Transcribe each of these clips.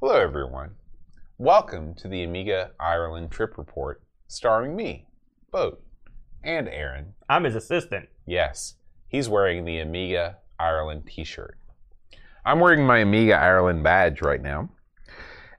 Hello, everyone. Welcome to the Amiga Ireland trip report, starring me, Boat, and Aaron. I'm his assistant. Yes, he's wearing the Amiga Ireland t shirt. I'm wearing my Amiga Ireland badge right now.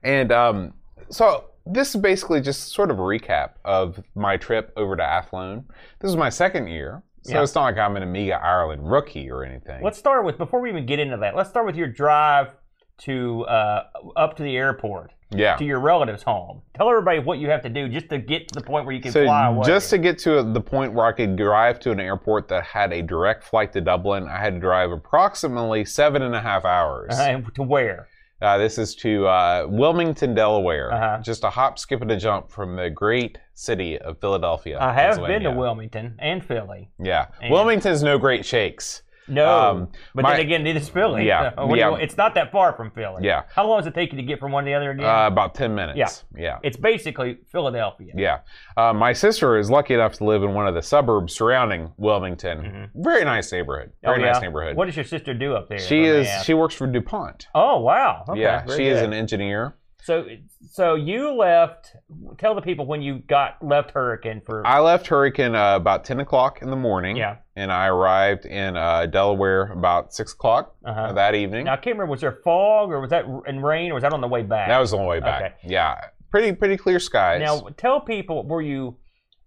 And um, so this is basically just sort of a recap of my trip over to Athlone. This is my second year, so Yeah. it's not like I'm an Amiga Ireland rookie or anything. Let's start with before we even get into that. Let's start with your drive to uh, up to the airport yeah. to your relative's home. Tell everybody what you have to do just to get to the point where you can So fly away. just to get to the point where I could drive to an airport that had a direct flight to Dublin, I had to drive approximately seven and a half hours. uh, to where? Uh, this is to uh, Wilmington, Delaware. Uh-huh. Just a hop, skip, and a jump from the great city of Philadelphia. I have been to Wilmington and Philly. Yeah, And- Wilmington's no great shakes. No, Um, but my- then again, neither is Philly. Yeah, What do you yeah. it's not that far from Philly. Yeah. How long does it take you to get from one to the other again? Uh, about ten minutes. Yeah. yeah. it's basically Philadelphia. Yeah. Uh, my sister is lucky enough to live in one of the suburbs surrounding Wilmington. Very nice neighborhood. Oh, Very nice neighborhood. What does your sister do up there? she if I may is. She works for DuPont. Oh wow. Okay, yeah, she is an engineer. So, so you left. Tell the people when you got left Hurricane for. I left Hurricane uh, about ten o'clock in the morning. yeah. And I arrived in uh, Delaware about six o'clock Uh-huh. that evening. Now I can't remember. Was there fog or was that in rain or was that on the way back? That was on the way back. Okay. Yeah, pretty pretty clear skies. Now tell people were you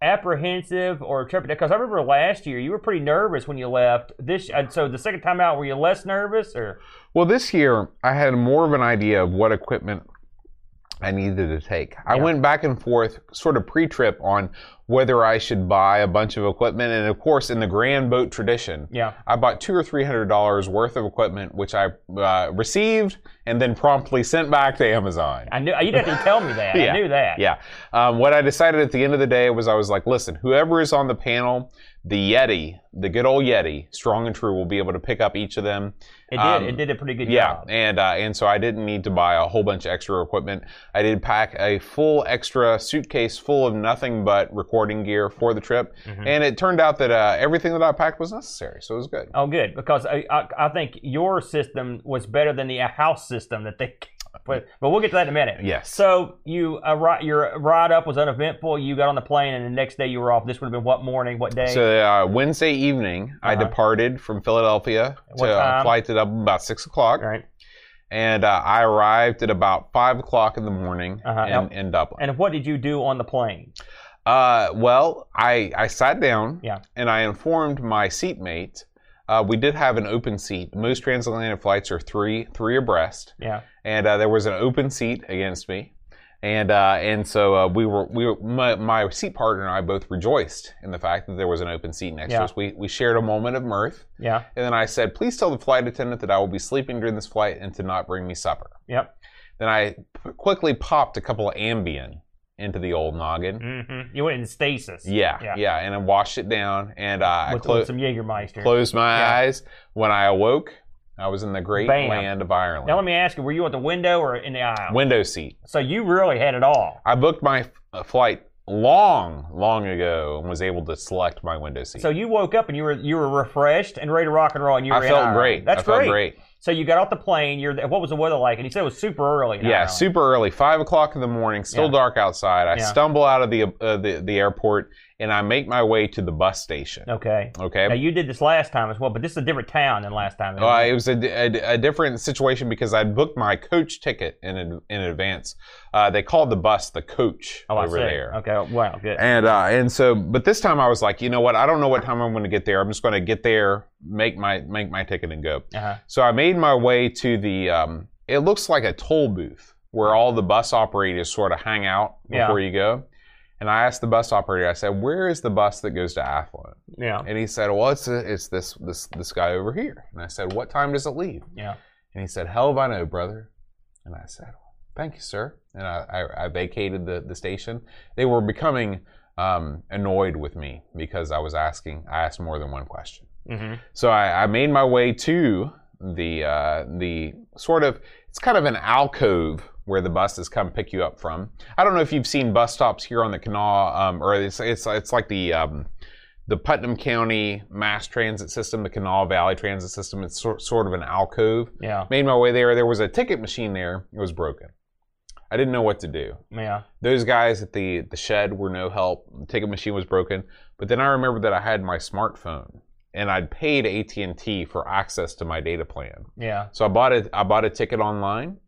apprehensive or trepidate? Because I remember last year you were pretty nervous when you left. This and so the second time out were you less nervous or? well, this year I had more of an idea of what equipment I needed to take. I went back and forth, sort of pre-trip, on whether I should buy a bunch of equipment, and of course, in the grand boat tradition, Yeah. I bought two or three hundred dollars worth of equipment, which I uh, received and then promptly sent back to Amazon. I knew you didn't have to tell me that. Yeah. I knew that. Yeah. Um, what I decided at the end of the day was I was like, listen, whoever is on the panel, the Yeti, the good old Yeti, strong and true, will be able to pick up each of them. It did. Um, it did a pretty good Yeah, job. Yeah, and uh, and so I didn't need to buy a whole bunch of extra equipment. I did pack a full extra suitcase full of nothing but recording gear for the trip, Mhm. and it turned out that uh, everything that I packed was necessary, so it was good. Oh, good because I, I I think your system was better than the house system that they. But, but we'll get to that in a minute. Yes. So you arri- your ride up was uneventful. You got on the plane, and the next day you were off. This would have been what morning? What day? So uh, Wednesday evening, I Uh-huh. departed from Philadelphia to uh, time? fly to Dublin about six o'clock. All right. and uh, I arrived at about five o'clock in the morning Uh-huh. in, in Dublin. And what did you do on the plane? Uh, well, I I sat down Yeah. and I informed my seatmate. Uh, we did have an open seat. Most transatlantic flights are three three abreast, Yeah. and uh, there was an open seat against me, and uh, and so uh, we were we were my, my seat partner and I both rejoiced in the fact that there was an open seat next Yeah. to us. We we shared a moment of mirth, Yeah. and then I said, "Please tell the flight attendant that I will be sleeping during this flight and to not bring me supper." Yep. Then I p- quickly popped a couple of Ambien into the old noggin. hmm You went in stasis. Yeah, Yeah. yeah, and I washed it down, and uh, I With, clo- with some Jägermeister. closed my Yeah. eyes. When I awoke, I was in the great Bam. land of Ireland. Now let me ask you: Were you at the window or in the aisle? Window seat. so you really had it all. I booked my f- uh, flight long, long ago, and was able to select my window seat. So you woke up and you were you were refreshed and ready to rock and roll, and you were I felt Ireland. great. That's I felt great. great. So you got off the plane. You're there. what was the weather like? And you said it was super early. Yeah, super early, five o'clock in the morning, still Yeah. dark outside. I Yeah. stumble out of the, uh, the the airport, and I make my way to the bus station. Okay. Okay. Now you did this last time as well, but this is a different town than last time. Uh, it? was a, a, a different situation because I'd booked my coach ticket in in advance. Uh, they called the bus the coach oh, I over there. Okay. Wow. Good. And uh, and so, but this time I was like, you know what? I don't know what time I'm going to get there. I'm just going to get there, make my make my ticket, and go. Uh-huh. So I made my way to the. Um, it looks like a toll booth where all the bus operators sort of hang out Yeah. before you go. And I asked the bus operator. I said, "Where is the bus that goes to Athlone?" Yeah. And he said, "Well, it's it's this this this guy over here." And I said, "What time does it leave?" Yeah. And he said, "Hell if I know, brother." And I said, "Thank you, sir." And I, I, I vacated the, the station. They were becoming um, annoyed with me because I was asking. I asked more than one question. hmm So I, I made my way to the uh, the sort of it's kind of an alcove where the buses come pick you up from. I don't know if you've seen bus stops here on the canal, um, or it's it's it's like the um, the Putnam County mass transit system, the Kanawha Valley transit system. It's sort, sort of an alcove. Yeah. Made my way there. There was a ticket machine there. It was broken. I didn't know what to do. Yeah. Those guys at the the shed were no help. The ticket machine was broken. But then I remembered that I had my smartphone and I'd paid AT and T for access to my data plan. Yeah. So I bought it. I bought a ticket online,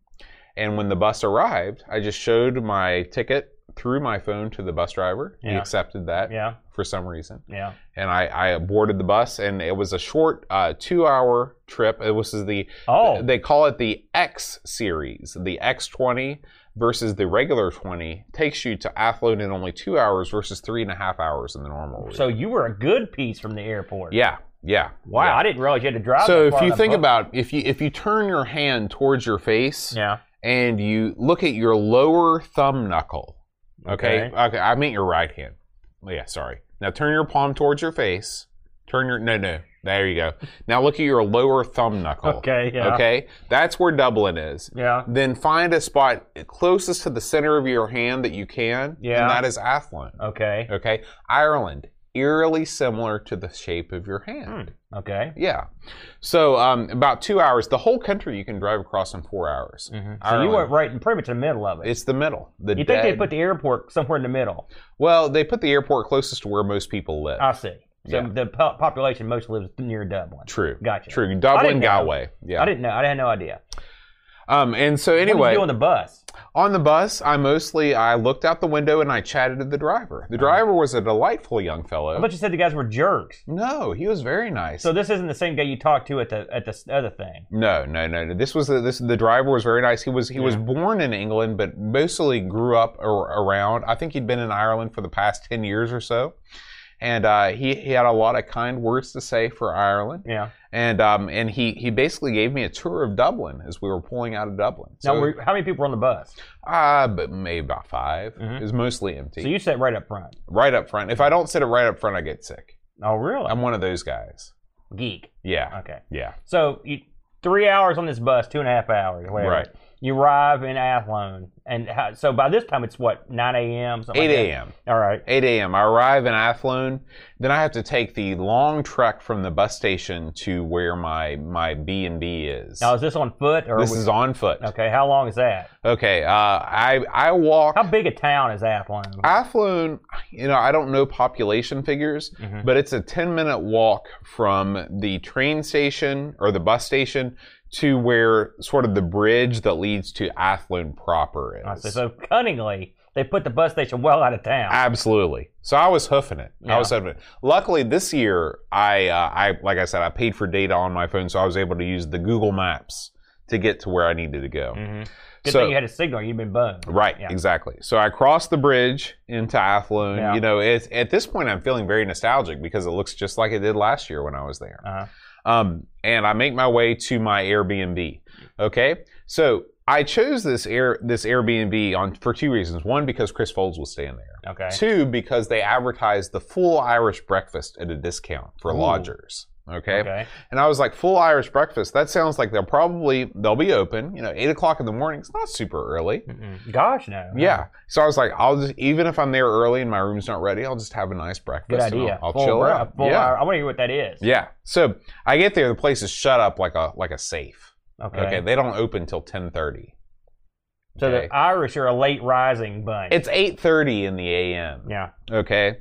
and when the bus arrived, I just showed my ticket through my phone to the bus driver. He accepted that Yeah. for some reason, Yeah. and I, I boarded the bus, and it was a short uh, two-hour trip. It was the Oh. they call it the X series, the X20 versus the regular 20 takes you to Athlone in only two hours versus three and a half hours in the normal route. So you were a good piece from the airport. yeah, yeah, Wow. yeah. I didn't realize you had to drive. So if you think boat. about if you if you turn your hand towards your face Yeah. And you look at your lower thumb knuckle, okay, Okay. okay, I meant your right hand. Yeah, sorry. Now turn your palm towards your face. Turn your no no. There you go. Now look at your lower thumb knuckle. Okay. Yeah. Okay, that's where Dublin is. Yeah. Then find a spot closest to the center of your hand that you can, Yeah. and that is Athlone. Okay. Okay, Ireland, eerily similar to the shape of your hand. Okay. Yeah. So um, about two hours. The whole country you can drive across in four hours. hmm So you went right in pretty much the middle of it. It's the middle. The you think they put the airport somewhere in the middle? well, they put the airport closest to where most people live. I see. So Yeah. the po- population mostly lives near Dublin. True. Gotcha. True. Dublin. Galway. Yeah. I didn't know. I had no idea. Um, and so what did anyway, you do on the bus? On the bus, I mostly I looked out the window and I chatted to the driver. The uh-huh. driver was a delightful young fellow. I bet you said the guys were jerks. no, he was very nice. So this isn't the same guy you talked to at the at the other thing. No, no, no, no. This was the, this. The driver was very nice. He was he was born in England, but mostly grew up ar- around. I think he'd been in Ireland for the past ten years or so, and uh, he he had a lot of kind words to say for Ireland. Yeah. And um and he he basically gave me a tour of Dublin as we were pulling out of Dublin. now, So were, how many people were on the bus? uh, but maybe about 5 Mhm. It was mostly empty. So you sat right up front. right up front. If I don't sit it right up front, I get sick. Oh, really? I'm one of those guys. Geek. Yeah, Okay. yeah. So you three hours on this bus, two and a half hours. Whatever. Right. You arrive in Athlone, and how, so by this time it's what nine a.m. something 8 like a.m. All right. 8 a.m. I arrive in Athlone. Then I have to take the long trek from the bus station to where my my B and B is. Now is this on foot or this we- is on foot. okay? How long is that? Okay. Uh, I I walk. How big a town is Athlone? Athlone, you know, I don't know population figures, Mhm. but it's a 10 minute walk from the train station or the bus station to where sort of the bridge that leads to Athlone proper is. I see. So cunningly, they put the bus station well out of town. Absolutely. So I was hoofing it. Yeah. I was hoofing it. Luckily, this year, I, uh, I, like I said, I paid for data on my phone, so I was able to use the Google Maps to get to where I needed to go. hmm Good So- thing you had a signal. You've been bummed. Right, Yeah. exactly. So I crossed the bridge into Athlone. Yeah. You know, it's, at this point, I'm feeling very nostalgic because it looks just like it did last year when I was there. Uh-huh. Um, and I make my way to my Airbnb. Okay, so I chose this air this Airbnb on for two reasons. One, because Chris Folds was staying there. Okay. Two, because they advertised the full Irish breakfast at a discount for Ooh. lodgers. Okay? Okay. and I was like, full Irish breakfast. That sounds like they'll probably they'll be open. You know, eight o'clock in the morning. It's not super early. Mm-mm. Gosh, no. Yeah. So I was like, I'll just even if I'm there early and my room's not ready, I'll just have a nice breakfast. Good idea. I'll, I'll Full chill bra- out. yeah. hour- I want to hear what that is. Yeah. So I get there, the place is shut up like a like a safe. Okay. Okay. They don't open till ten thirty. so okay. the Irish are a late rising bunch. It's eight thirty in the AM. yeah. Okay.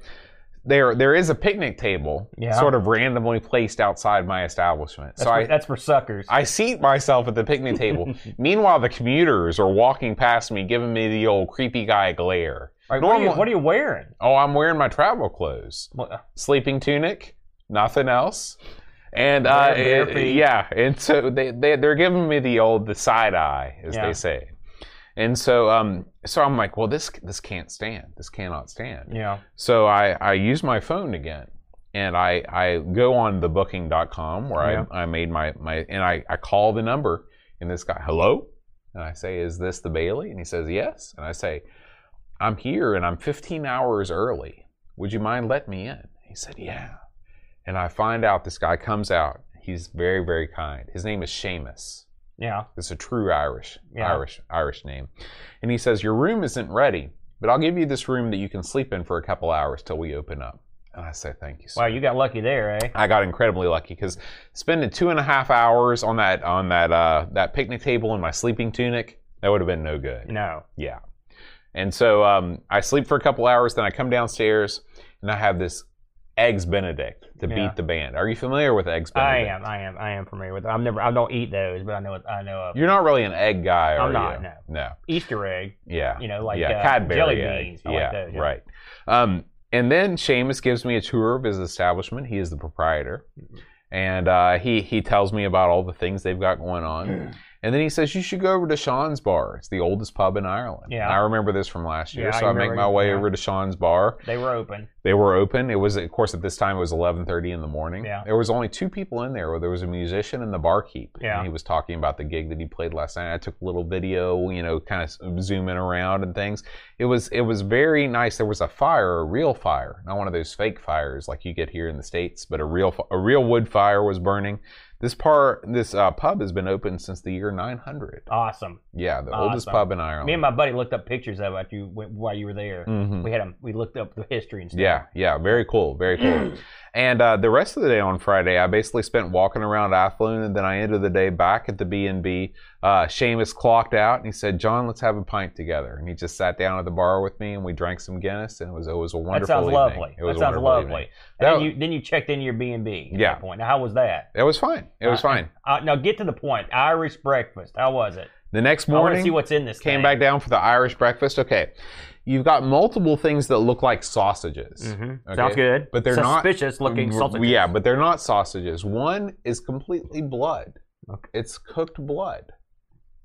There there is a picnic table Yeah. sort of randomly placed outside my establishment. That's, so for, I that's for suckers. I seat myself at the picnic table. Meanwhile, the commuters are walking past me, giving me the old creepy guy glare. Right, what, are you, what are you wearing? Oh, I'm wearing my travel clothes. What- sleeping tunic, nothing else. And uh, it- yeah, and so they, they they're giving me the old the side eye, as Yeah. they say. And so um so I'm like, well this this can't stand. This cannot stand. Yeah. So I I use my phone again. And I, I go on the booking.com where Yeah. I, I made my, my and I, I call the number and this guy, hello? And I say, Is this the Bailey? And he says, Yes. And I say, I'm here and I'm 15 hours early. Would you mind letting me in? He said, Yeah. And I find out this guy comes out. He's very, very kind. His name is Seamus. Yeah. It's a true Irish, Yeah. Irish, Irish name. And he says, Your room isn't ready, but I'll give you this room that you can sleep in for a couple hours till we open up. And I say, Thank you, sir. Wow, you got lucky there, eh? I got incredibly lucky because spending two and a half hours on that on that uh, that picnic table in my sleeping tunic, That would have been no good. No. Yeah. And so um, I sleep for a couple hours, then I come downstairs and I have this eggs Benedict to Yeah. beat the band. Are you familiar with eggs Benedict? I am. I am. I am familiar with. I'm never. I don't eat those, but I know. I know of You're not really an egg guy, are I'm not, you? no. No. Easter egg. Yeah. You know, like yeah, uh, Cadbury jelly beans. I yeah, like those, yeah. right. Um, and then Seamus gives me a tour of his establishment. He is the proprietor, Mm-hmm. and uh, he he tells me about all the things they've got going on. And then he says you should go over to Sean's Bar. It's the oldest pub in Ireland. Yeah. And I remember this from last year, Yeah, so I, make my way yeah. over to Sean's Bar. They were open. They were open. It was, of course, at this time it was 11:30 in the morning. Yeah. There was only two people in there. There was a musician and the barkeep. Yeah. And he was talking about the gig that he played last night. I took a little video, you know, kind of zooming around and things. It was it was very nice. There was a fire, a real fire, not one of those fake fires like you get here in the states, but a real a real wood fire was burning. This part, this uh, pub has been open since the year 900. Awesome. Yeah, the oldest pub in Ireland. Me and my buddy looked up pictures of it you while you were there. Mhm. We had them. We looked up the history and stuff. Yeah, yeah, very cool, very cool. and uh, the rest of the day on Friday, I basically spent walking around Athlone, and then I ended the day back at the B and B. Uh, Seamus clocked out, and he said, "John, let's have a pint together." And he just sat down at the bar with me, and we drank some Guinness, and it was it was a wonderful. That sounds evening. lovely. It was That sounds lovely. evening. And That- then you then you checked into your B and B. Yeah. that point. Now, how was that? It was fine. It was Uh, fine. Uh, now get to the point. Irish breakfast. How was it? The next I want to morning, see what's in this. came thing. back down for the Irish breakfast. Okay, you've got multiple things that look like sausages. Mhm. Okay. Sounds good. But they're not- suspicious looking sausages. Yeah, but they're not sausages. One is completely blood. Okay. It's cooked blood.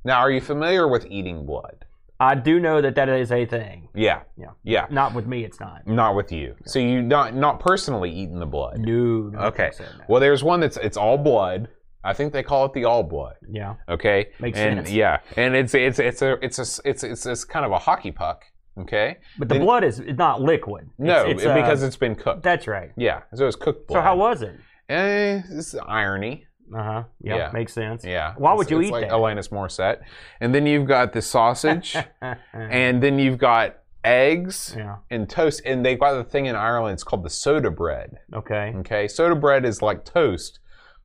Now, are you familiar with eating blood? I do know that that is a thing. Yeah. Yeah. Yeah. Not with me, it's not. Not with you. So you not not personally eating the blood. No. no Okay. So, no. Well, there's one that's it's all blood. I think they call it the all blood. Yeah. Okay. Makes and, sense. Yeah, and it's it's it's a it's a it's it's it's kind of a hockey puck. Okay. But the Then- blood is not liquid. No, It's- it's, uh, because it's been cooked. that's right. yeah. So it's cooked blood. So how was it? Eh, it's irony. Uh huh. Yeah, Yeah. Makes sense. Yeah. Why would It's- you it's eat like that? Alanis Morissette. And then you've got the sausage, and then you've got eggs yeah. and toast. And they've got the thing in Ireland. It's called the soda bread. Okay. Okay, soda bread is like toast,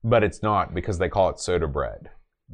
but it's not because they call it soda bread.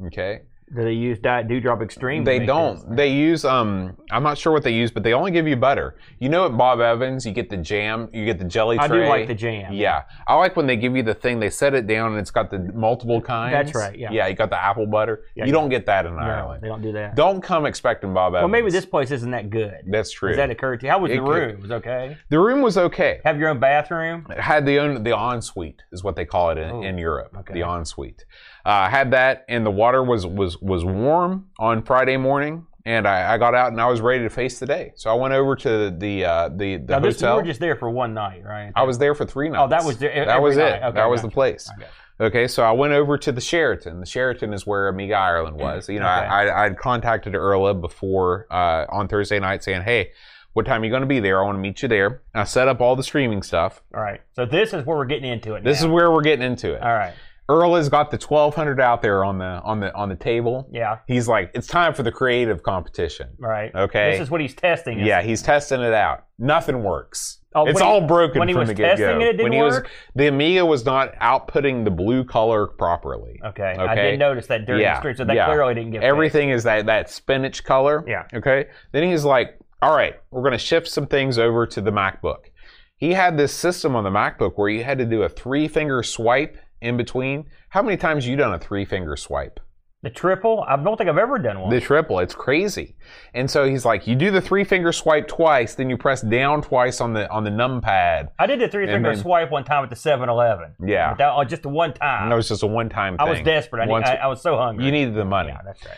Okay, Do they use Diet Dewdrop Extreme? they don't. They use um. I'm not sure what they use, but they only give you butter. You know, at Bob Evans, you get the jam, you get the jelly I do like the jam. Yeah, I like when they give you the thing. They set it down and it's got the multiple kinds. That's right, yeah. Yeah, you got the apple butter. Yeah, you yeah. don't get that in Ireland. they don't do that. Don't come expecting Bob Evans. well, maybe this place isn't that good. That's true. Does that occur to you? How was It the could. room? Was okay? the room was okay. Have your own bathroom? It had the own, the ensuite is what they call it in, Oh, in Europe. okay. The ensuite. Uh, had that, and the water was was was warm on Friday morning, and I, I got out and I was ready to face the day. So I went over to the uh, the the now, this, you hotel. were just there for one night, right? I was there for three nights. Oh, that was the- that was night. it. Okay, that was the place. Okay. Okay, so I went over to the Sheraton. The Sheraton is where Amiga Ireland was. You know, Okay. I, I I'd contacted Earl before uh, on Thursday night saying, "Hey, what time are you going to be there? I want to meet you there." I set up all the streaming stuff. All right. So this is where we're getting into it. This is where we're getting into it. All right. Earl has got the 1200 out there on the on the on the table. Yeah. He's like, it's time for the creative competition. Right. Okay. This is what he's testing. yeah, he's testing it out. Nothing works. Oh, it's when he- all broken when he from was the get go. testing it, it didn't when he was, work? the Amiga was not outputting the blue color properly. Okay. I Okay. did notice that during Yeah, the stream, so that yeah. clearly didn't get fixed. Everything is that that spinach color. Yeah. Okay. Then he's like, all right, we're going to shift some things over to the MacBook. He had this system on the MacBook where you had to do a three finger swipe in between. How many times you done a three finger swipe? The triple? I don't think I've ever done one. The triple, it's crazy. And so he's like, you do the three finger swipe twice, then you press down twice on the on the numpad. I did the three finger then- swipe one time at the 7-Eleven. Yeah. That, oh, just the one time. No, that was just a one time thing. I was desperate. I, need, Once- I, I was so hungry. you needed the money. Yeah, that's right.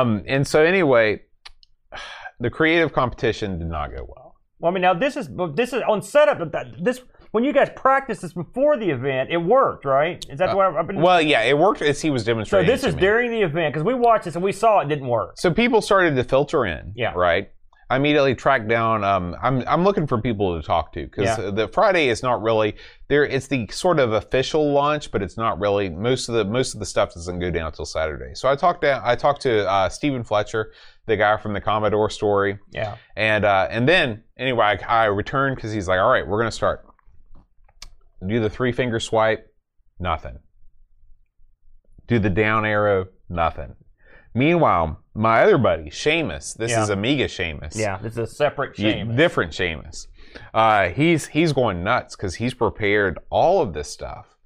Um, and so anyway, the creative competition did not go well. Well, I mean, now this is this is on setup. This when you guys practiced this before the event, it worked, right? Is that the way I've been? Uh, Well, yeah, it worked as he was demonstrating. so demonstrating. this to is me. during the event because we watched this and we saw it didn't work. So people started to filter in. Yeah. Right. I immediately tracked down. Um, I'm I'm looking for people to talk to because Yeah. the Friday is not really there. It's the sort of official launch, but it's not really. Most of the most of the stuff doesn't go down until Saturday. So I talked down. I talked to uh, Stephen Fletcher, the guy from the Commodore story, Yeah. and uh, and then anyway, I, I returned because he's like, all right, we're gonna start. Do the three finger swipe, nothing. Do the down arrow, nothing. Meanwhile, my other buddy, Seamus, this Yeah. is Amiga Seamus. Yeah, this is a separate shame. different Seamus. Uh, he's he's going nuts because he's prepared all of this stuff,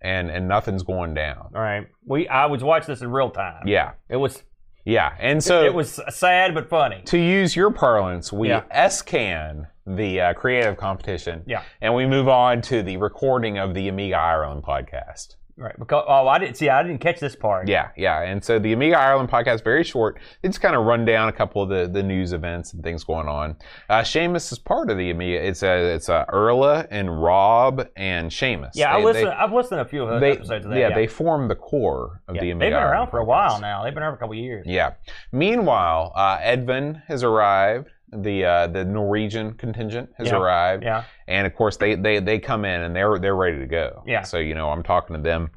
and and nothing's going down. All right, we I was watching this in real time. Yeah, it was yeah, and so it was sad but funny. to use your parlance, we Yeah. S-can the uh, creative competition. Yeah. and we move on to the recording of the Amiga Ireland podcast. Right, because oh, I didn't see. I didn't catch this part. Yeah, yeah. And so the Amiga Ireland podcast, very short. They just kind of run down a couple of the, the news events and things going on. Uh, Seamus is part of the Amiga. It's a it's a Earl and Rob and Seamus. Yeah, I They- listen. they- I've listened to a few of those they, episodes of that. yeah, yeah, they form the core of Yeah, the Amiga. They've been around Ireland for a podcast. while now. They've been around for a couple of years. Yeah. Meanwhile, uh, Edvin has arrived. The uh, the Norwegian contingent has Yeah. arrived, Yeah, and of course they, they they come in and they're they're ready to go. Yeah. So you know I'm talking to them,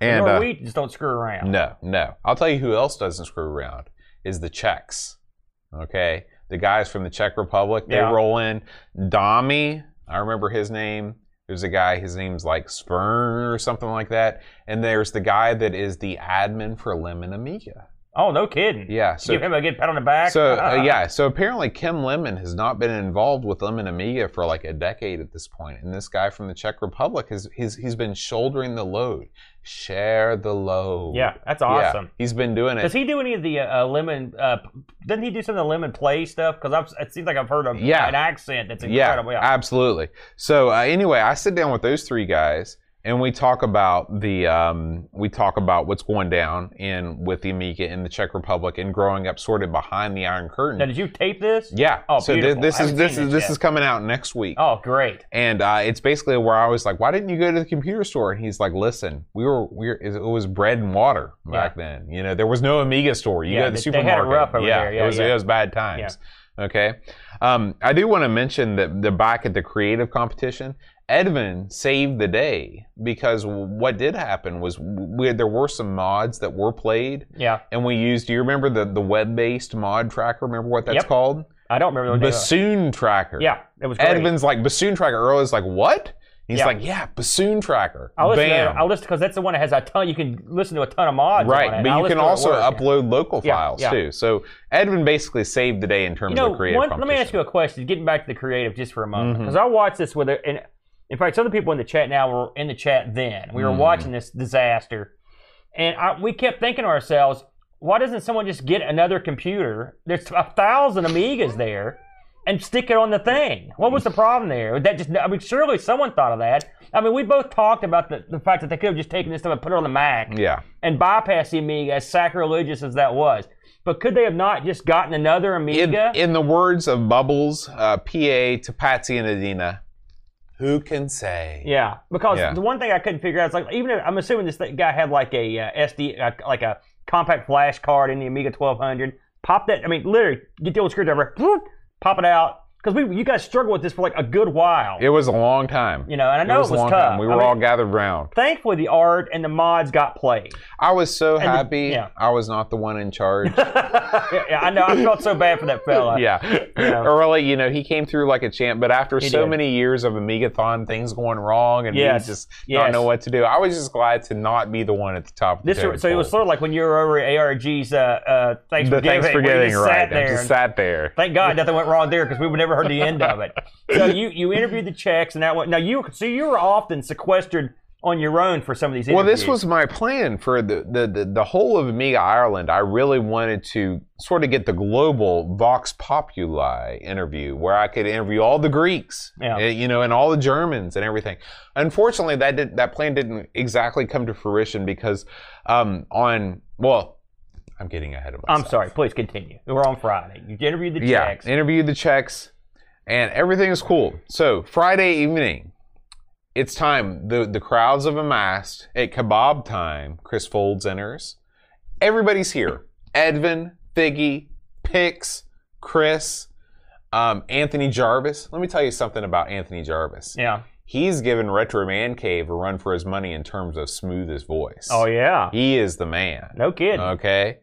and and uh, don't screw around. no, no. I'll tell you who else doesn't screw around is the Czechs. Okay, the guys from the Czech Republic. They Yeah. roll in. Domi, I remember his name. There's a guy. His name's like Spern or something like that. And there's the guy that is the admin for Lemon Amiga. Oh, no kidding. Yeah. So Give him a good pat on the back. so uh, yeah, so apparently Kim Lemon has not been involved with Lemon Amiga for like a decade at this point, and this guy from the Czech Republic has he's he's been shouldering the load, share the load. Yeah, that's Yeah, awesome. he's been doing it. Does he do any of the uh, uh, lemon? Uh, doesn't he do some of the lemon play stuff? Because it seems like I've heard of Yeah. an accent that's yeah, incredible. Yeah, absolutely. So uh, anyway, I sit down with those three guys, and we talk about the um, we talk about what's going down in with the Amiga in the Czech Republic and growing up sort of behind the Iron Curtain. Now, did you tape this? yeah. Oh, so beautiful. this I is this is this this yet. is coming out next week. Oh, great. And uh, it's basically where I was like, "Why didn't you go to the computer store?" And he's like, "Listen, we were we were, it was bread and water back then. You know, there was no Amiga store. You Yeah, go to the they- they had it supermarket. rough over yeah, there. Yeah, it was yeah. it was bad times. Okay, um, I do want to mention that the back at the creative competition, Edvin saved the day because what did happen was we there were some mods that were played, Yeah, and we used. Do you remember the the web based mod tracker? Remember what that's Yep. called? I don't remember. Bassoon tracker. Yeah, it was great. Edvin's like bassoon tracker. Earl is like, what? He's Yeah. like, yeah, bassoon tracker. I'll listen. Bam. To, I'll listen because that's the one that has a ton. You can listen to a ton of mods. right, but you can listen to it also upload local Yeah, files yeah. too. So Edvin basically saved the day in terms You know, of the creative one, let me ask you a question. Getting back to the creative just for a moment, mm-hmm. because I watched this with it, and in fact, some of the people in the chat now were in the chat then. We were Mhm. watching this disaster, and I, we kept thinking to ourselves, why doesn't someone just get another computer? There's a thousand Amigas there. And stick it on the thing. What was the problem there? That just, I mean, surely someone thought of that. I mean, we both talked about the, the fact that they could have just taken this stuff and put it on the Mac Yeah, and bypassed the Amiga, as sacrilegious as that was. But could they have not just gotten another in, Amiga? in the words of Bubbles, uh, PA to Patsy and Edina, who can say? Yeah, because Yeah. the one thing I couldn't figure out is like even if, I'm assuming this guy had like a uh, SD uh, like a compact flash card in the Amiga 1200. Pop that. I mean, literally get the old screwdriver, pop it out. Because we you guys struggled with this for like a good while. It was a long time. you know, and I know it was, it was, tough. time. We I were mean, all gathered round. thankfully the art and the mods got played. I was so the- happy yeah. I was not the one in charge. yeah, yeah, I know. I felt so bad for that fella. yeah. Yeah. Early, you know, he came through like a champ, but after He so did. many years of Amigathon, things going wrong and Yes. me just Yes. not know what to do. I was just glad to not be the one at the top of the This so it was sort of like when you were over at ARG's. Uh, uh, thanks the for giving. thanks for where you getting right. Sat I there just and- sat there. Thank God nothing went wrong there because we would never heard the end of it. So you you interviewed the Czechs and that went. Now you so you were often sequestered on your own for some of these. Well, this was my plan for the, the, the, the whole of Amiga Ireland. I really wanted to sort of get the global Vox Populi interview where I could interview all the Greeks, Yeah. eh, you know, and all the Germans and everything. Unfortunately, that did, that plan didn't exactly come to fruition because um, on well, I'm getting ahead of myself. I'm sorry. Please continue. We're on Friday. You interviewed the Yeah, interviewed the Czechs, and everything is cool. So Friday evening, it's time. the The crowds have amassed at kebab time. Chris Folds enters. Everybody's here. Edvin, Figgy, Pix, Chris, um, Anthony Jarvis. Let me tell you something about Anthony Jarvis. Yeah. He's given Retro Man Cave a run for his money in terms of smoothest voice. Oh yeah. He is the man. No kidding. Okay.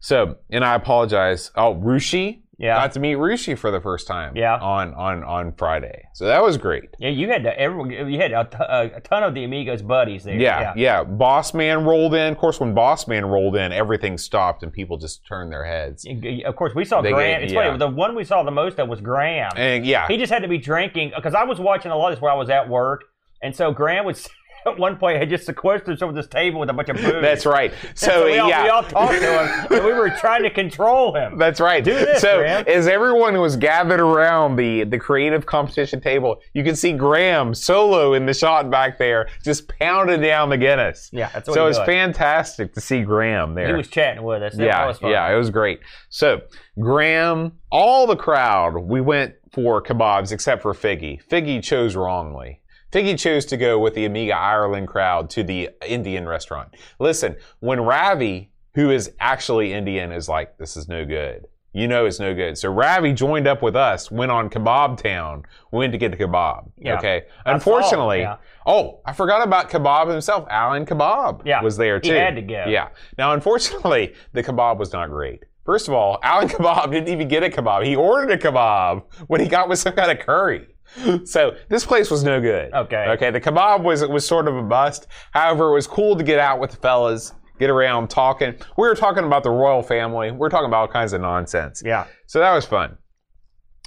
So, and I apologize. Oh, Rushi, Yeah. got to meet Rushi for the first time. Yeah. On on on Friday, so that was great. Yeah, you had to, everyone. You had a, t- a- ton of the Amigos buddies there. Yeah, yeah. Boss Man rolled in. Of course, when Boss Man rolled in, everything stopped and people just turned their heads. Of course, we saw They Graham. gave- it's yeah. funny. The one we saw the most of was Graham. And yeah, he just had to be drinking because I was watching a lot of this while I was at work, and so Graham was at one point had just sequestered himself at this table with a bunch of booze. that's right. And So, we all, yeah, we all talked to him, and we were trying to control him. That's right. Do this, so Graham. as everyone was gathered around the the creative competition table, you can see Graham solo in the shot back there, just pounding down the Guinness. Yeah, that's what So it's fantastic to see Graham there. He was chatting with us. That yeah, yeah, it was great. So Graham, all the crowd, we went for kebabs except for Figgy. Figgy chose wrongly. Figgy chose to go with the Amiga Ireland crowd to the Indian restaurant. Listen, when Ravi, who is actually Indian, is like, this is no good. You know it's no good. So Ravi joined up with us, went on Kebab Town, went to get the kebab. Yeah. Okay. Saw, Unfortunately, yeah. oh, I forgot about Kebab himself. Alan Kebab Yeah, was there too. he had to go. Yeah. Now, unfortunately, the kebab was not great. First of all, Alan Kebab didn't even get a kebab. He ordered a kebab. What he got was some kind of curry. So this place was no good. Okay. Okay. The kebab was was sort of a bust. However, it was cool to get out with the fellas, get around talking. We were talking about the royal family. We were talking about all kinds of nonsense. Yeah. So that was fun.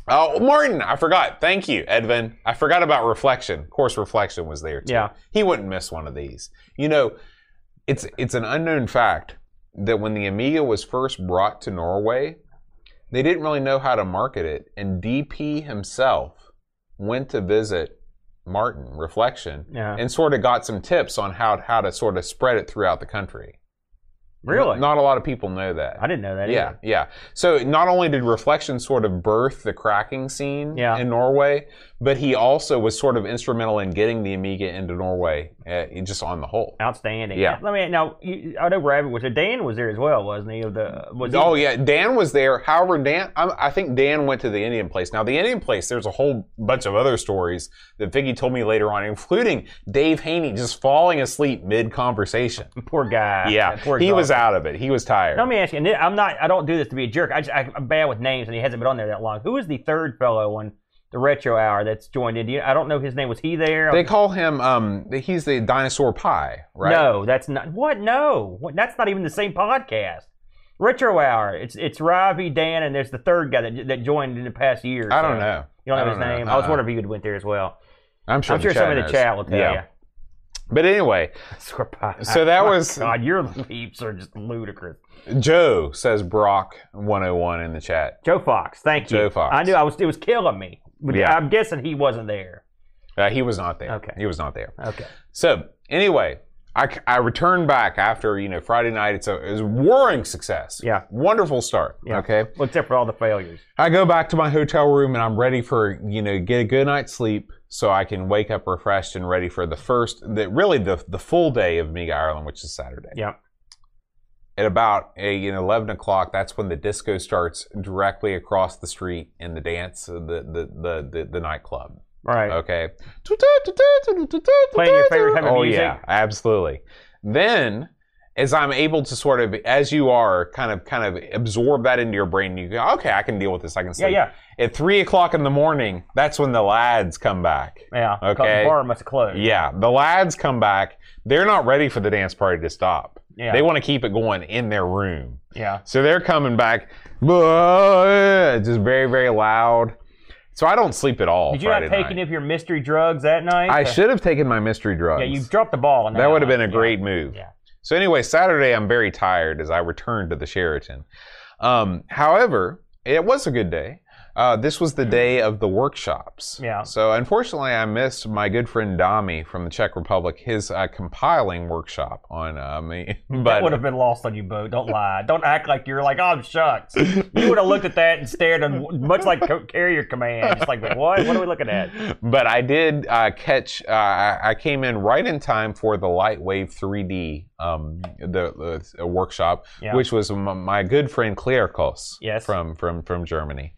Oh, Martin, I forgot. Thank you, Edvin. I forgot about Reflection. Of course, Reflection was there too. Yeah. He wouldn't miss one of these. You know, it's it's an unknown fact that when the Amiga was first brought to Norway, they didn't really know how to market it, and DP himself went to visit Martin Reflection Yeah. and sort of got some tips on how how to sort of spread it throughout the country. Really? Not a lot of people know that. I didn't know that. Yeah, Either. yeah. So not only did Reflection sort of birth the cracking scene Yeah. in Norway, but he also was sort of instrumental in getting the Amiga into Norway, uh, just on the whole. Outstanding. Yeah. Let me now. You, I know Rabbit was there. Dan was there as well, wasn't he? Of the was he, Oh yeah, Dan was there. However, Dan, I, I think Dan went to the Indian place. Now the Indian place, there's a whole bunch of other stories that Figgy told me later on, including Dave Haynie just falling asleep mid conversation. Poor guy. Yeah, Poor he was out of it. He was tired. Let me ask you. I'm not. I don't do this to be a jerk. I just, I, I'm bad with names, and he hasn't been on there that long. Who is the third fellow on the retro hour that's joined in? Do you, I don't know his name. Was he there? They call him. Um, he's the dinosaur pie, right? No, that's not. What? No, what, that's not even the same podcast. Retro Hour. It's it's Ravi, Dan, and there's the third guy that, that joined in the past year. I so. don't know. You don't know his don't know. name. I was Uh-uh. wondering if you would went there as well. I'm sure. I'm sure some in the chat will tell Yeah. you. But anyway, So that was- God. Your leaps are just ludicrous. Joe says Brock 101 in the chat. Joe Fox, thank you. Joe Fox. I knew I was. It was killing me. But Yeah. I'm guessing he wasn't there. Uh, he was not there. Okay. He was not there. Okay. So anyway, I, I returned back after you know Friday night. It's a, it was a roaring success. Yeah. Wonderful start. Yeah. Okay. Well, except for all the failures. I go back to my hotel room and I'm ready for you know get a good night's sleep so I can wake up refreshed and ready for the first the really the the full day of Amiga Ireland, which is Saturday. Yeah. At about a, you know, eleven o'clock, that's when the disco starts directly across the street in the dance, uh, the the the the, the nightclub. Right. Okay. Playing your favorite type of oh, music? yeah, absolutely. Then, as I'm able to sort of, as you are, kind of, kind of absorb that into your brain, you go, okay, I can deal with this. I can sleep. yeah, yeah. At three o'clock in the morning, that's when the lads come back. yeah. Okay. The bar must have closed. Yeah, the lads come back. They're not ready for the dance party to stop. Yeah. They want to keep it going in their room. yeah. So they're coming back, It's just very, very loud. So I don't sleep at all. Did you Friday not take any of your mystery drugs that night? I should have taken my mystery drugs. Yeah, you dropped the ball that. that would have been a Yeah. great move. Yeah. So anyway, Saturday I'm very tired as I return to the Sheraton. Um, however, it was a good day. Uh, this was the day of the workshops. Yeah. So unfortunately, I missed my good friend Dami from the Czech Republic, his uh, compiling workshop on uh, me. That But would have been lost on you, Bo. Don't lie. Don't act like you're like, oh, I'm shucks. You would have looked at that and stared, and much like carrier command, just like, what? What are we looking at? but I did uh, catch. Uh, I came in right in time for the Lightwave 3D um, the, the uh, workshop, Yeah. which was m- my good friend Klierkos Yes. from from from Germany.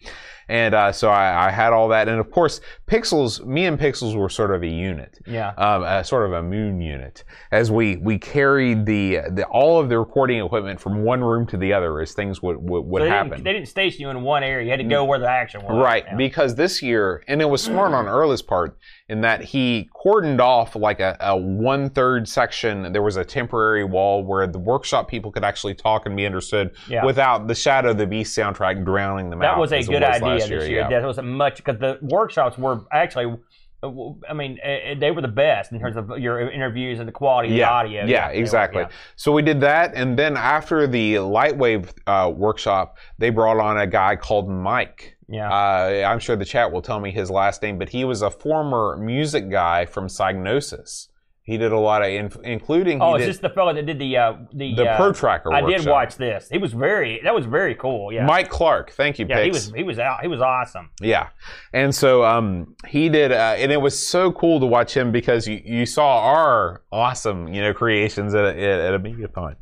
And uh, so I, I had all that, and of course, Pixels, me and Pixels were sort of a unit, Yeah. um, a sort of a moon unit, as we we carried the, the all of the recording equipment from one room to the other as things would would, would So they, happen. didn't, they didn't station you in one area. You had to go where the action was. Right, Yeah. because this year, and it was smart on Earl's part in that he cordoned off like a, a one third section. There was a temporary wall where the workshop people could actually talk and be understood Yeah. without the Shadow of the Beast soundtrack drowning them out. That was a good was idea last this year. yeah. That was a much because the workshops were actually, I mean, uh, they were the best in terms of your interviews and the quality of the audio. yeah, were, exactly. yeah. So we did that, and then after the Lightwave uh, workshop, they brought on a guy called Mike. Yeah. Uh, I'm sure the chat will tell me his last name, but he was a former music guy from Psygnosis. He did a lot of, inf- including oh, is did this the fellow that did the uh, the the uh, Pro Tracker. I did watch this. He was very. That was very cool. Yeah. Mike Clarke. Thank you, yeah, he was he was out. He was awesome. Yeah, and so um, he did, uh, and it was so cool to watch him because you, you saw our awesome, you know, creations at a, at a Megathon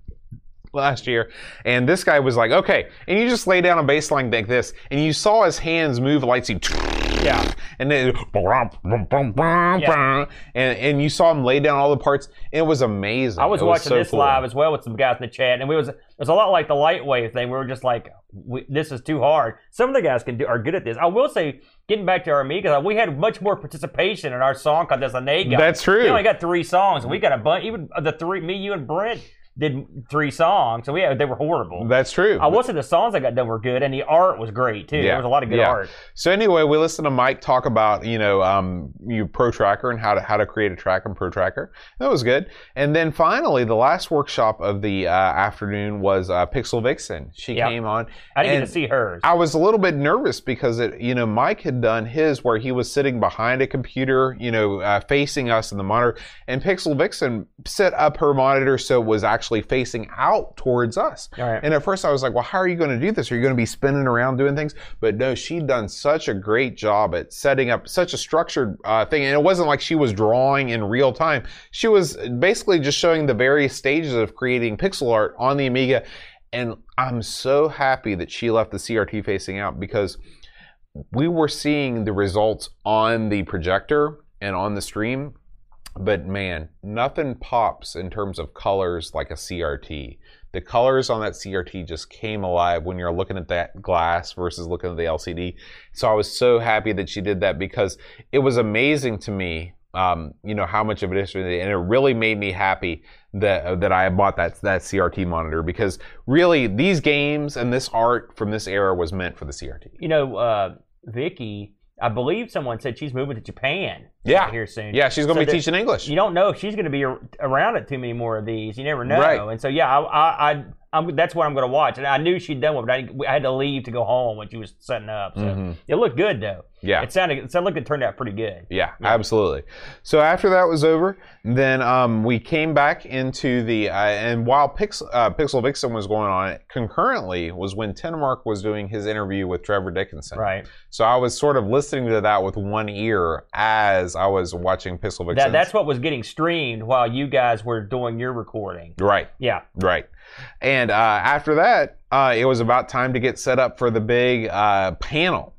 last year, and this guy was like, okay, and you just lay down a baseline like this, and you saw his hands move like he. Yeah. And then, and and you saw him lay down all the parts. It was amazing. I was watching so this cool. live as well with some guys in the chat, and we was it was a lot like the lightwave thing. We were just like, we, "This is too hard." Some of the guys can do are good at this. I will say, getting back to our Amiga, we had much more participation in our song contest than they got. That's true. We only got three songs, and we got a bunch. Even the three, me, you, and Brent did three songs, so we had, they were horrible. That's true. I will say the songs that got done were good, and the art was great too. Yeah, There was a lot of good yeah. art. So anyway, we listened to Mike talk about you know um, you Pro Tracker and how to how to create a track in Pro Tracker. That was good. And then finally, the last workshop of the uh, afternoon was uh, Pixel Vixen. She Yeah. came on. I didn't get to see hers. I was a little bit nervous because it, you know, Mike had done his where he was sitting behind a computer, you know, uh, facing us in the monitor, and Pixel Vixen set up her monitor so it was actually facing out towards us. Right. And at first I was like, well, how are you going to do this? Are you going to be spinning around doing things? But no, she'd done such a great job at setting up such a structured uh, thing. And it wasn't like she was drawing in real time. She was basically just showing the various stages of creating pixel art on the Amiga. And I'm so happy that she left the CRT facing out because we were seeing the results on the projector and on the stream but man, nothing pops in terms of colors like a CRT. The colors on that CRT just came alive when you're looking at that glass versus looking at the LCD. So I was so happy that she did that because it was amazing to me, um, you know, how much of it is, and it really made me happy that that I bought that that CRT monitor because really these games and this art from this era was meant for the CRT. you know, uh, Vicky, I believe someone said she's moving to Japan. Yeah. here soon. Yeah, she's going to So be teaching English. You don't know if she's going to be around at too many more of these. You never know. Right. And so yeah, I, I, I I'm, that's what I'm going to watch. And I knew she'd done one, but I, I had to leave to go home when she was setting up. So Mhm. it looked good though. Yeah. It sounded it sounded like it turned out pretty good. Yeah, absolutely. So after that was over, then um, we came back into the uh, and while Pix, uh, Pixel Vixen was going on, concurrently was when Tenmark was doing his interview with Trevor Dickinson. Right. So I was sort of listening to that with one ear as I was watching Pixel Vixen. That, that's what was getting streamed while you guys were doing your recording. right. Yeah. Right. And uh, after that, uh, it was about time to get set up for the big uh, panel.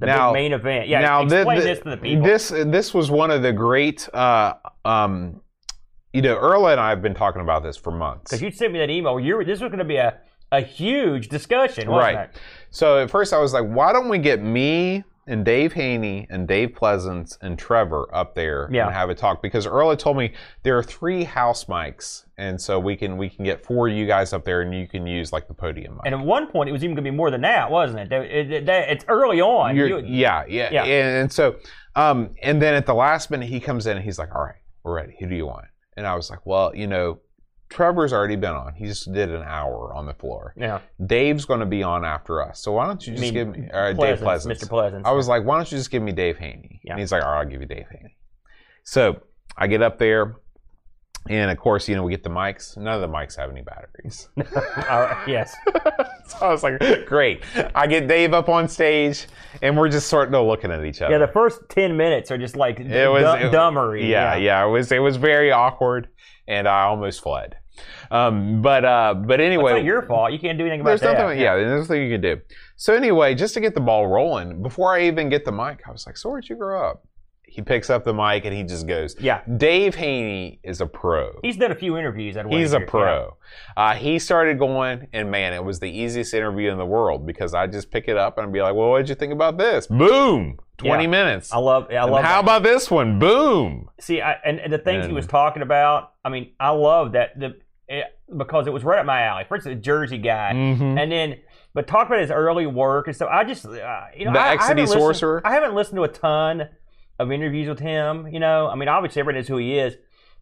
The Now- big main event. Yeah. now, explain thi- this to the people. This this was one of the great. Uh, um, you know, Earl and I have been talking about this for months. Because you sent me that email. You this was going to be a, a huge discussion, Right. it? So at first I was like, why don't we get me and Dave Haynie and Dave Pleasance and Trevor up there Yeah. and have a talk? Because Earl had told me there are three house mics, and so we can we can get four of you guys up there, and you can use like the podium mic. And at one point, it was even going to be more than that, wasn't it? It- it- that- it's early on. You- yeah, yeah, Yeah. And, and so, um, and then at the last minute, he comes in and he's like, "All right, we're ready. Who do you want?" And I was like, "Well, you know, Trevor's already been on. He just did an hour on the floor. yeah. Dave's going to be on after us. So why don't you I just mean, give me uh, Dave Pleasance? Mr. Pleasance. I was like, why don't you just give me Dave Haynie? Yeah. And he's like, all right, I'll give you Dave Haynie. So I get up there, and of course, you know, we get the mics. None of the mics have any batteries. Right, yes. so I was like, great. I get Dave up on stage, and we're just sort of looking at each other. Yeah, the first 10 minutes are just like it was du- it- dumbery. Yeah, yeah, It was it was very awkward, and I almost fled. Um, but uh, but It's not your fault. You can't do anything about there's that. nothing. Yeah, there's nothing you can do. So anyway, just to get the ball rolling, before I even get the mic, I was like, "So where'd you grow up?" He picks up the mic and he just goes, Yeah. "Dave Haynie is a pro. He's done a few interviews. I'd He's a pro." Uh, he started going, and man, it was the easiest interview in the world because I just pick it up and be like, "Well, what did you think about this?" Boom, twenty Yeah. minutes. I love. I And love. how that. about this one? Boom. See, I, and, and the things he was talking about. I mean, I love that the it, because it was right up my alley. First, the Jersey guy, Mhm. and then but talk about his early work and stuff. I just uh, you know The I, I Exodus haven't Sorcerer? I haven't listened to a ton of interviews with him. You know, I mean, obviously everyone knows who he is.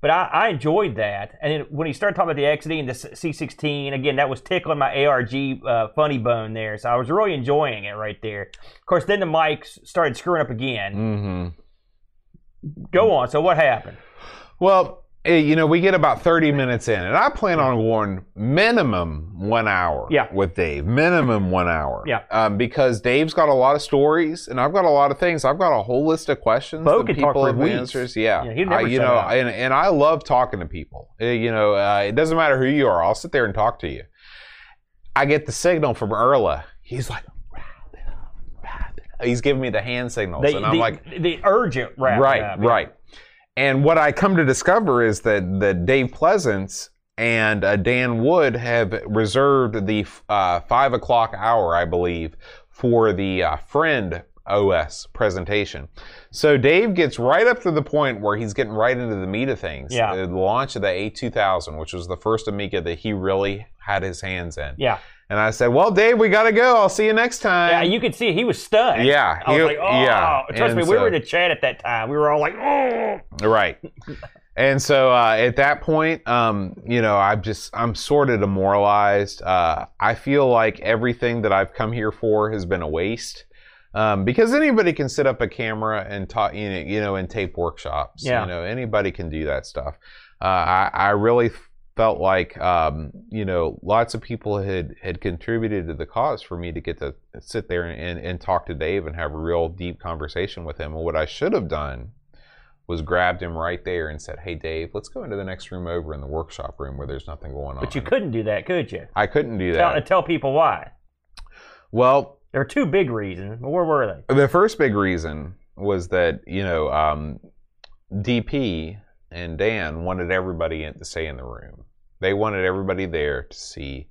But I, I enjoyed that, and then when he started talking about the XD and the C16, again, that was tickling my ARG uh, funny bone there. So I was really enjoying it right there. Of course, then the mics started screwing up again. Mm-hmm. Go on. So what happened? Well, you know, we get about 30 minutes in, and I plan on going minimum one hour Yeah. with Dave. Minimum one hour. Yeah. Um, because Dave's got a lot of stories, and I've got a lot of things. I've got a whole list of questions Bo that people have answers. Yeah. Yeah, never I, you know, up. and, and I love talking to people. Eh, You know, uh, it doesn't matter who you are. I'll sit there and talk to you. I get the signal from Erla. He's like, he's giving me the hand signals, The, and I'm the, like, the urgent wrap right, up, right. And what I come to discover is that that Dave Pleasance and uh, Dan Wood have reserved the uh, five o'clock hour, I believe, for the uh, Friend OS presentation. So Dave gets right up to the point where he's getting right into the meat of things. Yeah. The launch of the A2000, which was the first Amiga that he really had his hands in. Yeah, And I said, "Well, Dave, we got to go. I'll see you next time." yeah. You could see he was stunned. Yeah, I was he- like, oh, yeah. Trust And me, we were in the chat at that time. We were all like, oh. Right. And so uh, at that point, um, you know, I'm just I'm sort of demoralized. Uh, I feel like everything that I've come here for has been a waste. Um, because anybody can set up a camera and talk, you know, you know, and tape workshops. Yeah. You know, anybody can do that stuff. Uh, I, I really felt like, um, you know, lots of people had had contributed to the cause for me to get to sit there and, and talk to Dave and have a real deep conversation with him. And what I should have done was grabbed him right there and said, "Hey, Dave, let's go into the next room over in the workshop room where there's nothing going on." But you couldn't do that, could you? I couldn't do Tell, that. tell people why. Well, There were two big reasons. Where were they? the first big reason was that you know um, DP and Dan wanted everybody in, to stay in the room. They wanted everybody there to see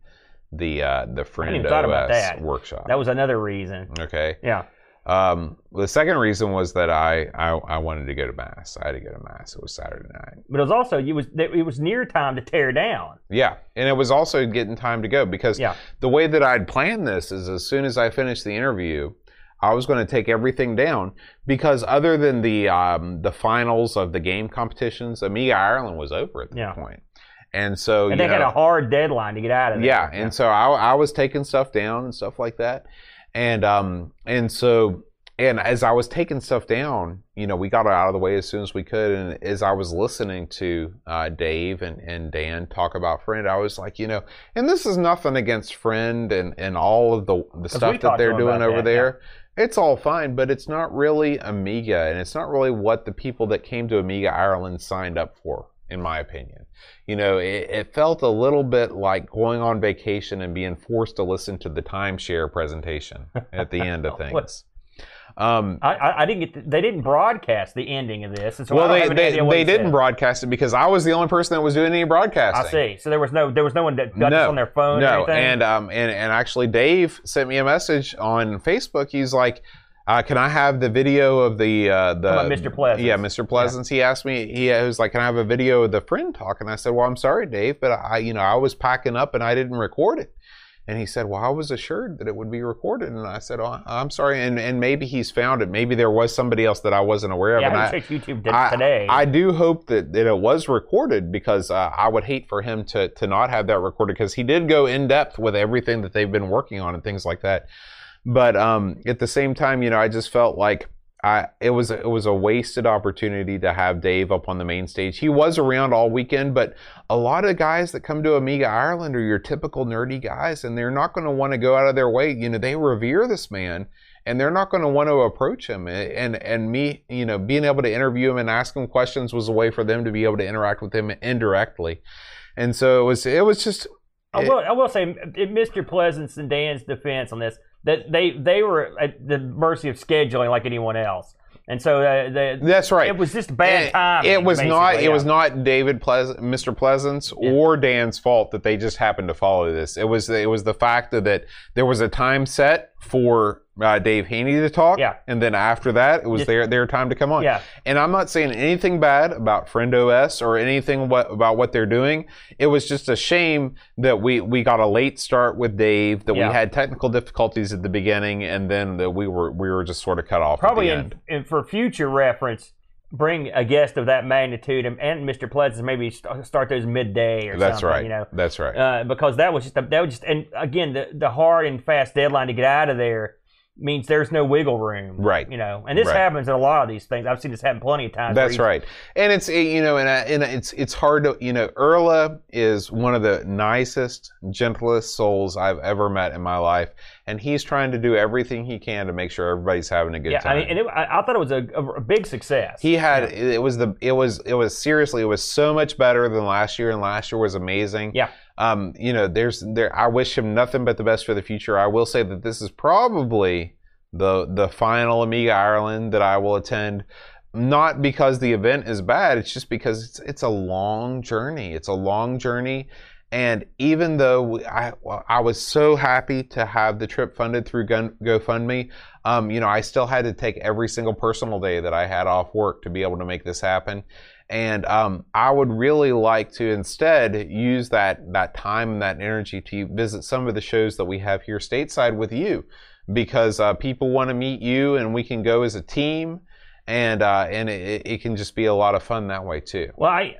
the uh, the friend thought about that. workshop. That was another reason. okay. Yeah. Um, the second reason was that I, I I wanted to go to mass. I had to go to mass. It was Saturday night. But it was also it was it was near time to tear down. Yeah, and it was also getting time to go because Yeah. the way that I'd planned this is as soon as I finished the interview, I was going to take everything down because other than the um, the finals of the game competitions, Amiga Ireland was over at that Yeah. point, and so And they had a hard deadline to get out of there. yeah, and so I, I was taking stuff down and stuff like that, and um and so and as I was taking stuff down, you know, we got it out of the way as soon as we could, and as I was listening to uh, Dave and, and Dan talk about Friend, I was like, you know, and this is nothing against Friend and and all of the the stuff that they're doing over that, there. It's all fine, but it's not really Amiga, and it's not really what the people that came to Amiga Ireland signed up for, in my opinion you know, it, it felt a little bit like going on vacation and being forced to listen to the timeshare presentation at the end of things. Um, I, I, didn't get. The, they didn't broadcast the ending of this, so well, they they, they didn't said. broadcast it because I was the only person that was doing any broadcasting. I see. So there was no there was no one that got this on their phone. or No, anything? and um, and and actually, Dave sent me a message on Facebook. He's like, uh, "Can I have the video of the uh, the about Mr. Pleasance. Yeah, Mr. Pleasance. He asked me. He was like, "Can I have a video of the friend talk?" And I said, "Well, I'm sorry, Dave, but I, you know, I was packing up and I didn't record it." And he said, "Well, I was assured that it would be recorded." And I said, "Oh, I'm sorry." And and maybe he's found it. Maybe there was somebody else that I wasn't aware of. yeah, and I checked YouTube t- I- today. I do hope that, that it was recorded because uh, I would hate for him to to not have that recorded because he did go in depth with everything that they've been working on and things like that. But um, at the same time, you know, I just felt like I it was it was a wasted opportunity to have Dave up on the main stage. He was around all weekend, but a lot of guys that come to Amiga Ireland are your typical nerdy guys, and they're not going to want to go out of their way. You know, they revere this man and they're not going to want to approach him and and me you know being able to interview him and ask him questions was a way for them to be able to interact with him indirectly and so it was it was just I will, I will say, in Mr. Pleasance and Dan's defense on this, that they they were at the mercy of scheduling like anyone else, and so uh, the, That's right. it was just bad timing. It was not. It was not David Pleas- Mr. Pleasance or Dan's fault that they just happened to follow this. It was. It was the fact that, that there was a time set for uh, Dave Haynie to talk. Yeah. And then after that, it was Just- their their time to come on. Yeah. And I'm not saying anything bad about Friend OS or anything what, about what they're doing. It was just a shame that we we got a late start with Dave. That Yeah. we had technical difficulties at the beginning, and then that we were we were just sort of cut off. Probably in, in for future reference, bring a guest of that magnitude and, and Mr. Pleasance maybe st- start those midday or That's something. right. You know, That's right. uh, because that was just a, that was just and again the the hard and fast deadline to get out of there means there's no wiggle room. Right. You know, and this Right. happens in a lot of these things. I've seen this happen plenty of times. That's right, and it's you know, and, and it's it's hard to you know, Erla is one of the nicest, gentlest souls I've ever met in my life, and he's trying to do everything he can to make sure everybody's having a good Yeah, time. I mean, and it, I, I thought it was a, a, a big success. he had it was the it was it was seriously it was so much better than last year, and last year was amazing. Yeah. Um, you know, there's there. I wish him nothing but the best for the future. I will say that this is probably the the final Amiga Ireland that I will attend. Not because the event is bad. It's just because it's it's a long journey. It's a long journey, and even though we, I I was so happy to have the trip funded through Gun, GoFundMe, um, you know, I still had to take every single personal day that I had off work to be able to make this happen. And um, I would really like to instead use that that time and that energy to visit some of the shows that we have here stateside with you, because uh, people want to meet you, and we can go as a team, and uh, and it, it can just be a lot of fun that way too. Well, I,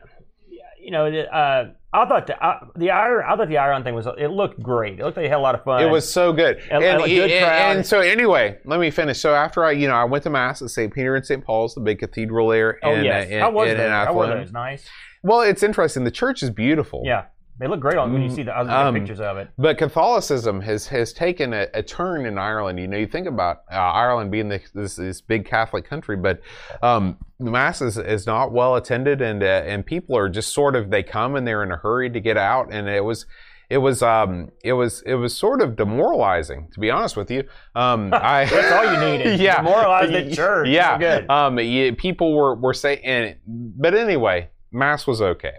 you know, uh, I thought the uh, the Iron, I thought the Iron thing was it looked great. It looked like they had a lot of fun. It was so good. And- And, and good and- and so anyway, let me finish. So after I, you know, I went to mass at St. Peter and St. Paul's, the big cathedral there. Oh in, yes, uh, in, how was in, that? in How were Athlone. those? Nice. Well, it's interesting. The church is beautiful. Yeah, they look great on when you see the, Um, pictures of it. But Catholicism has has taken a, a turn in Ireland. You know, you think about uh, Ireland being the, this this big Catholic country, but um, the mass is, is not well attended, and uh, and people are just sort of they come and they're in a hurry to get out, and it was. It was um it was it was sort of demoralizing to be honest with you. Um, I That's all you needed. yeah, Demoralize the church. Yeah, Good. Um, yeah, people were were saying, but anyway, mass was okay.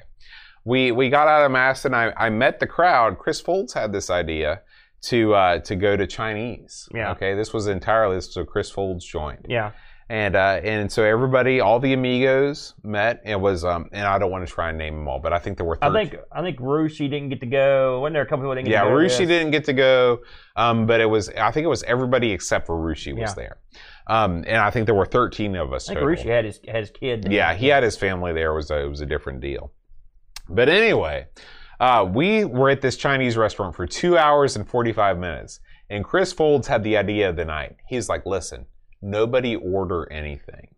We we got out of mass, and I I met the crowd. Chris Folds had this idea to uh, to go to Chinese. Yeah. Okay, this was entirely a Chris Folds joined, Yeah. and uh, and so everybody, all the amigos met. It was um, and I don't want to try and name them all, but I think there were. I think I think Rushi didn't get to go. Wasn't there a couple people didn't yeah, get to go? Rushi Yes. didn't get to go, um, but it was I think it was everybody except for Rushi was Yeah. there, um, and I think there were 13 of us. I think total. Rushi had his had his kid. there. Yeah, he had his family there. It was a, it was a different deal. But anyway, uh, we were at this Chinese restaurant for two hours and 45 minutes. And Chris Folds had the idea of the night. He's like, listen, nobody order anything.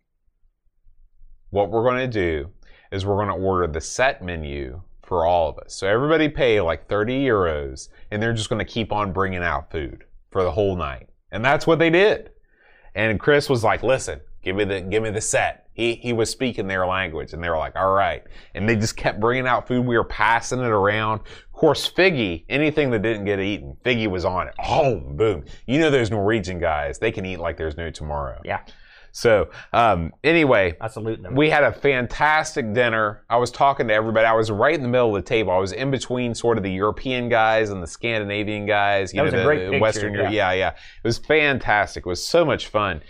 What we're going to do is we're going to order the set menu for all of us. So everybody pay like 30 euros, and they're just going to keep on bringing out food for the whole night. And that's what they did. And Chris was like, "Listen, give me the give me the set." He he was speaking their language, and they were like, "All right." And they just kept bringing out food. We were passing it around. Of course, Figgy, anything that didn't get eaten, Figgy was on it. Oh, boom! You know those Norwegian guys? They can eat like there's no tomorrow. Yeah. So um, anyway, I salute them. we had a fantastic dinner. I was talking to everybody. I was right in the middle of the table. I was in between sort of the European guys and the Scandinavian guys. You That was a the, great the picture, Western Europe. Yeah, yeah. It was fantastic. It was so much fun.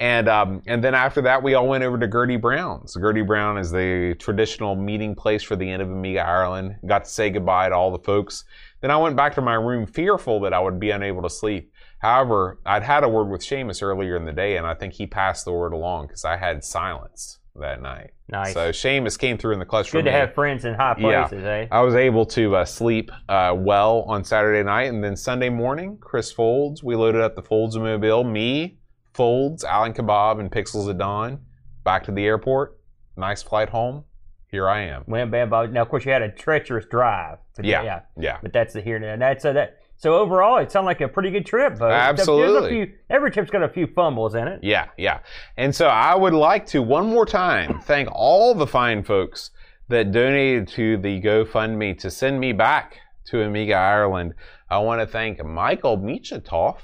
And um, and then after that, we all went over to Gertie Brown's. Gertie Brown is the traditional meeting place for the end of Amiga Ireland. Got to say goodbye to all the folks. Then I went back to my room, fearful that I would be unable to sleep. However, I'd had a word with Seamus earlier in the day, and I think he passed the word along because I had silence that night. nice. So Seamus came through in the clutch for Good to me. have friends in high Yeah. places, eh? I was able to uh, sleep uh, well on Saturday night, and then Sunday morning, Chris Folds, we loaded up the Folds mobile. Me, Folds, Alan Kebab, and Pixels at Dawn. Back to the airport. Nice flight home. Here I am. Went bad. Bob. Now, of course, you had a treacherous drive. today, Yeah. yeah. Yeah. But that's the here and. That's so that. So overall, it sounded like a pretty good trip. A Absolutely. few- every trip's got a few fumbles in it. Yeah, yeah. And so I would like to one more time thank all the fine folks that donated to the GoFundMe to send me back to Amiga Ireland. I want to thank Michael Michatoff,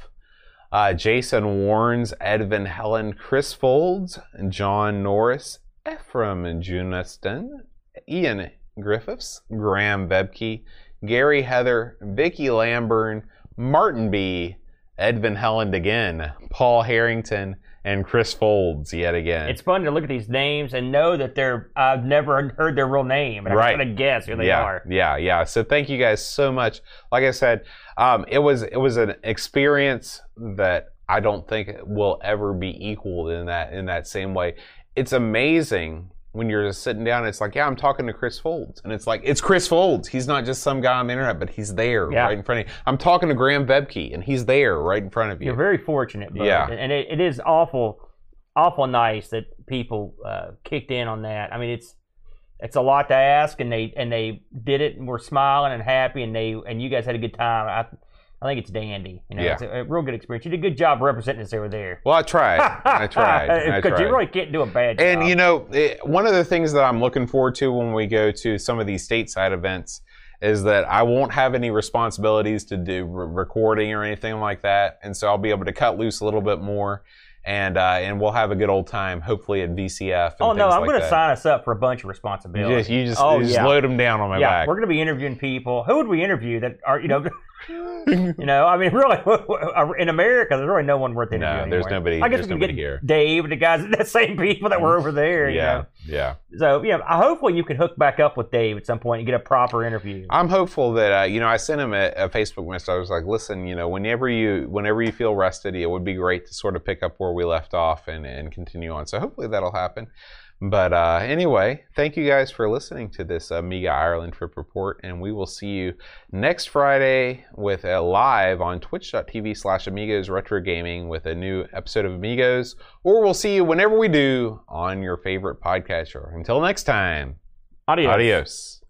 Uh, Jason Warnes, Ed Van Helen, Chris Folds, John Norris, Ephraim Juniston, Ian Griffiths, Graham Bebke, Gary Heather, Vicky Lamburn, Martin B, Ed Van Helen again, Paul Harrington, and Chris Folds yet again. It's fun to look at these names and know that they're. I've never heard their real name, and Right. I'm gonna guess who they yeah, are. Yeah, yeah. So thank you guys so much. Like I said, um, it was it was an experience that I don't think will ever be equaled in that in that same way. It's amazing when you're just sitting down. It's like, yeah, I'm talking to Chris Folds, and it's like it's Chris Folds. He's not just some guy on the internet, but he's there Yeah. right in front of you. I'm talking to Graham Bebke, and he's there right in front of you. You're very fortunate, Bud. Yeah. and it, it is awful, awful nice that people uh, kicked in on that. I mean, it's it's a lot to ask, and they and they did it, and we're smiling and happy, and they and you guys had a good time. I I think it's dandy. You know, Yeah. it's a, a real good experience. You did a good job representing us over there. well, I tried. I tried. Because you really can't do a bad job. And you know, it, one of the things that I'm looking forward to when we go to some of these stateside events is that I won't have any responsibilities to do re- recording or anything like that, and so I'll be able to cut loose a little bit more, and uh, and we'll have a good old time, hopefully at VCF. And oh no, I'm like going to sign us up for a bunch of You responsibilities. just, you just, Oh, you just yeah. load them down on my yeah, back. we're going to be interviewing people. Who would we interview that are you know? you know, I mean, really, in America, there's really no one worth interviewing. no, there's anymore. nobody. I guess we can get here. Dave, the guys, the same people that were over there. you Yeah, know? yeah. So yeah, hopefully you can hook back up with Dave at some point and get a proper interview. I'm hopeful that uh, you know I sent him a, a Facebook message. I was like, listen, you know, whenever you whenever you feel rested, it would be great to sort of pick up where we left off and and continue on. So hopefully that'll happen. But uh, anyway, thank you guys for listening to this Amiga Ireland trip report, and we will see you next Friday with a live on twitch.tv slash Amigos Retro Gaming with a new episode of Amigos, or we'll see you whenever we do on your favorite podcast show. Until next time, Adios. adios.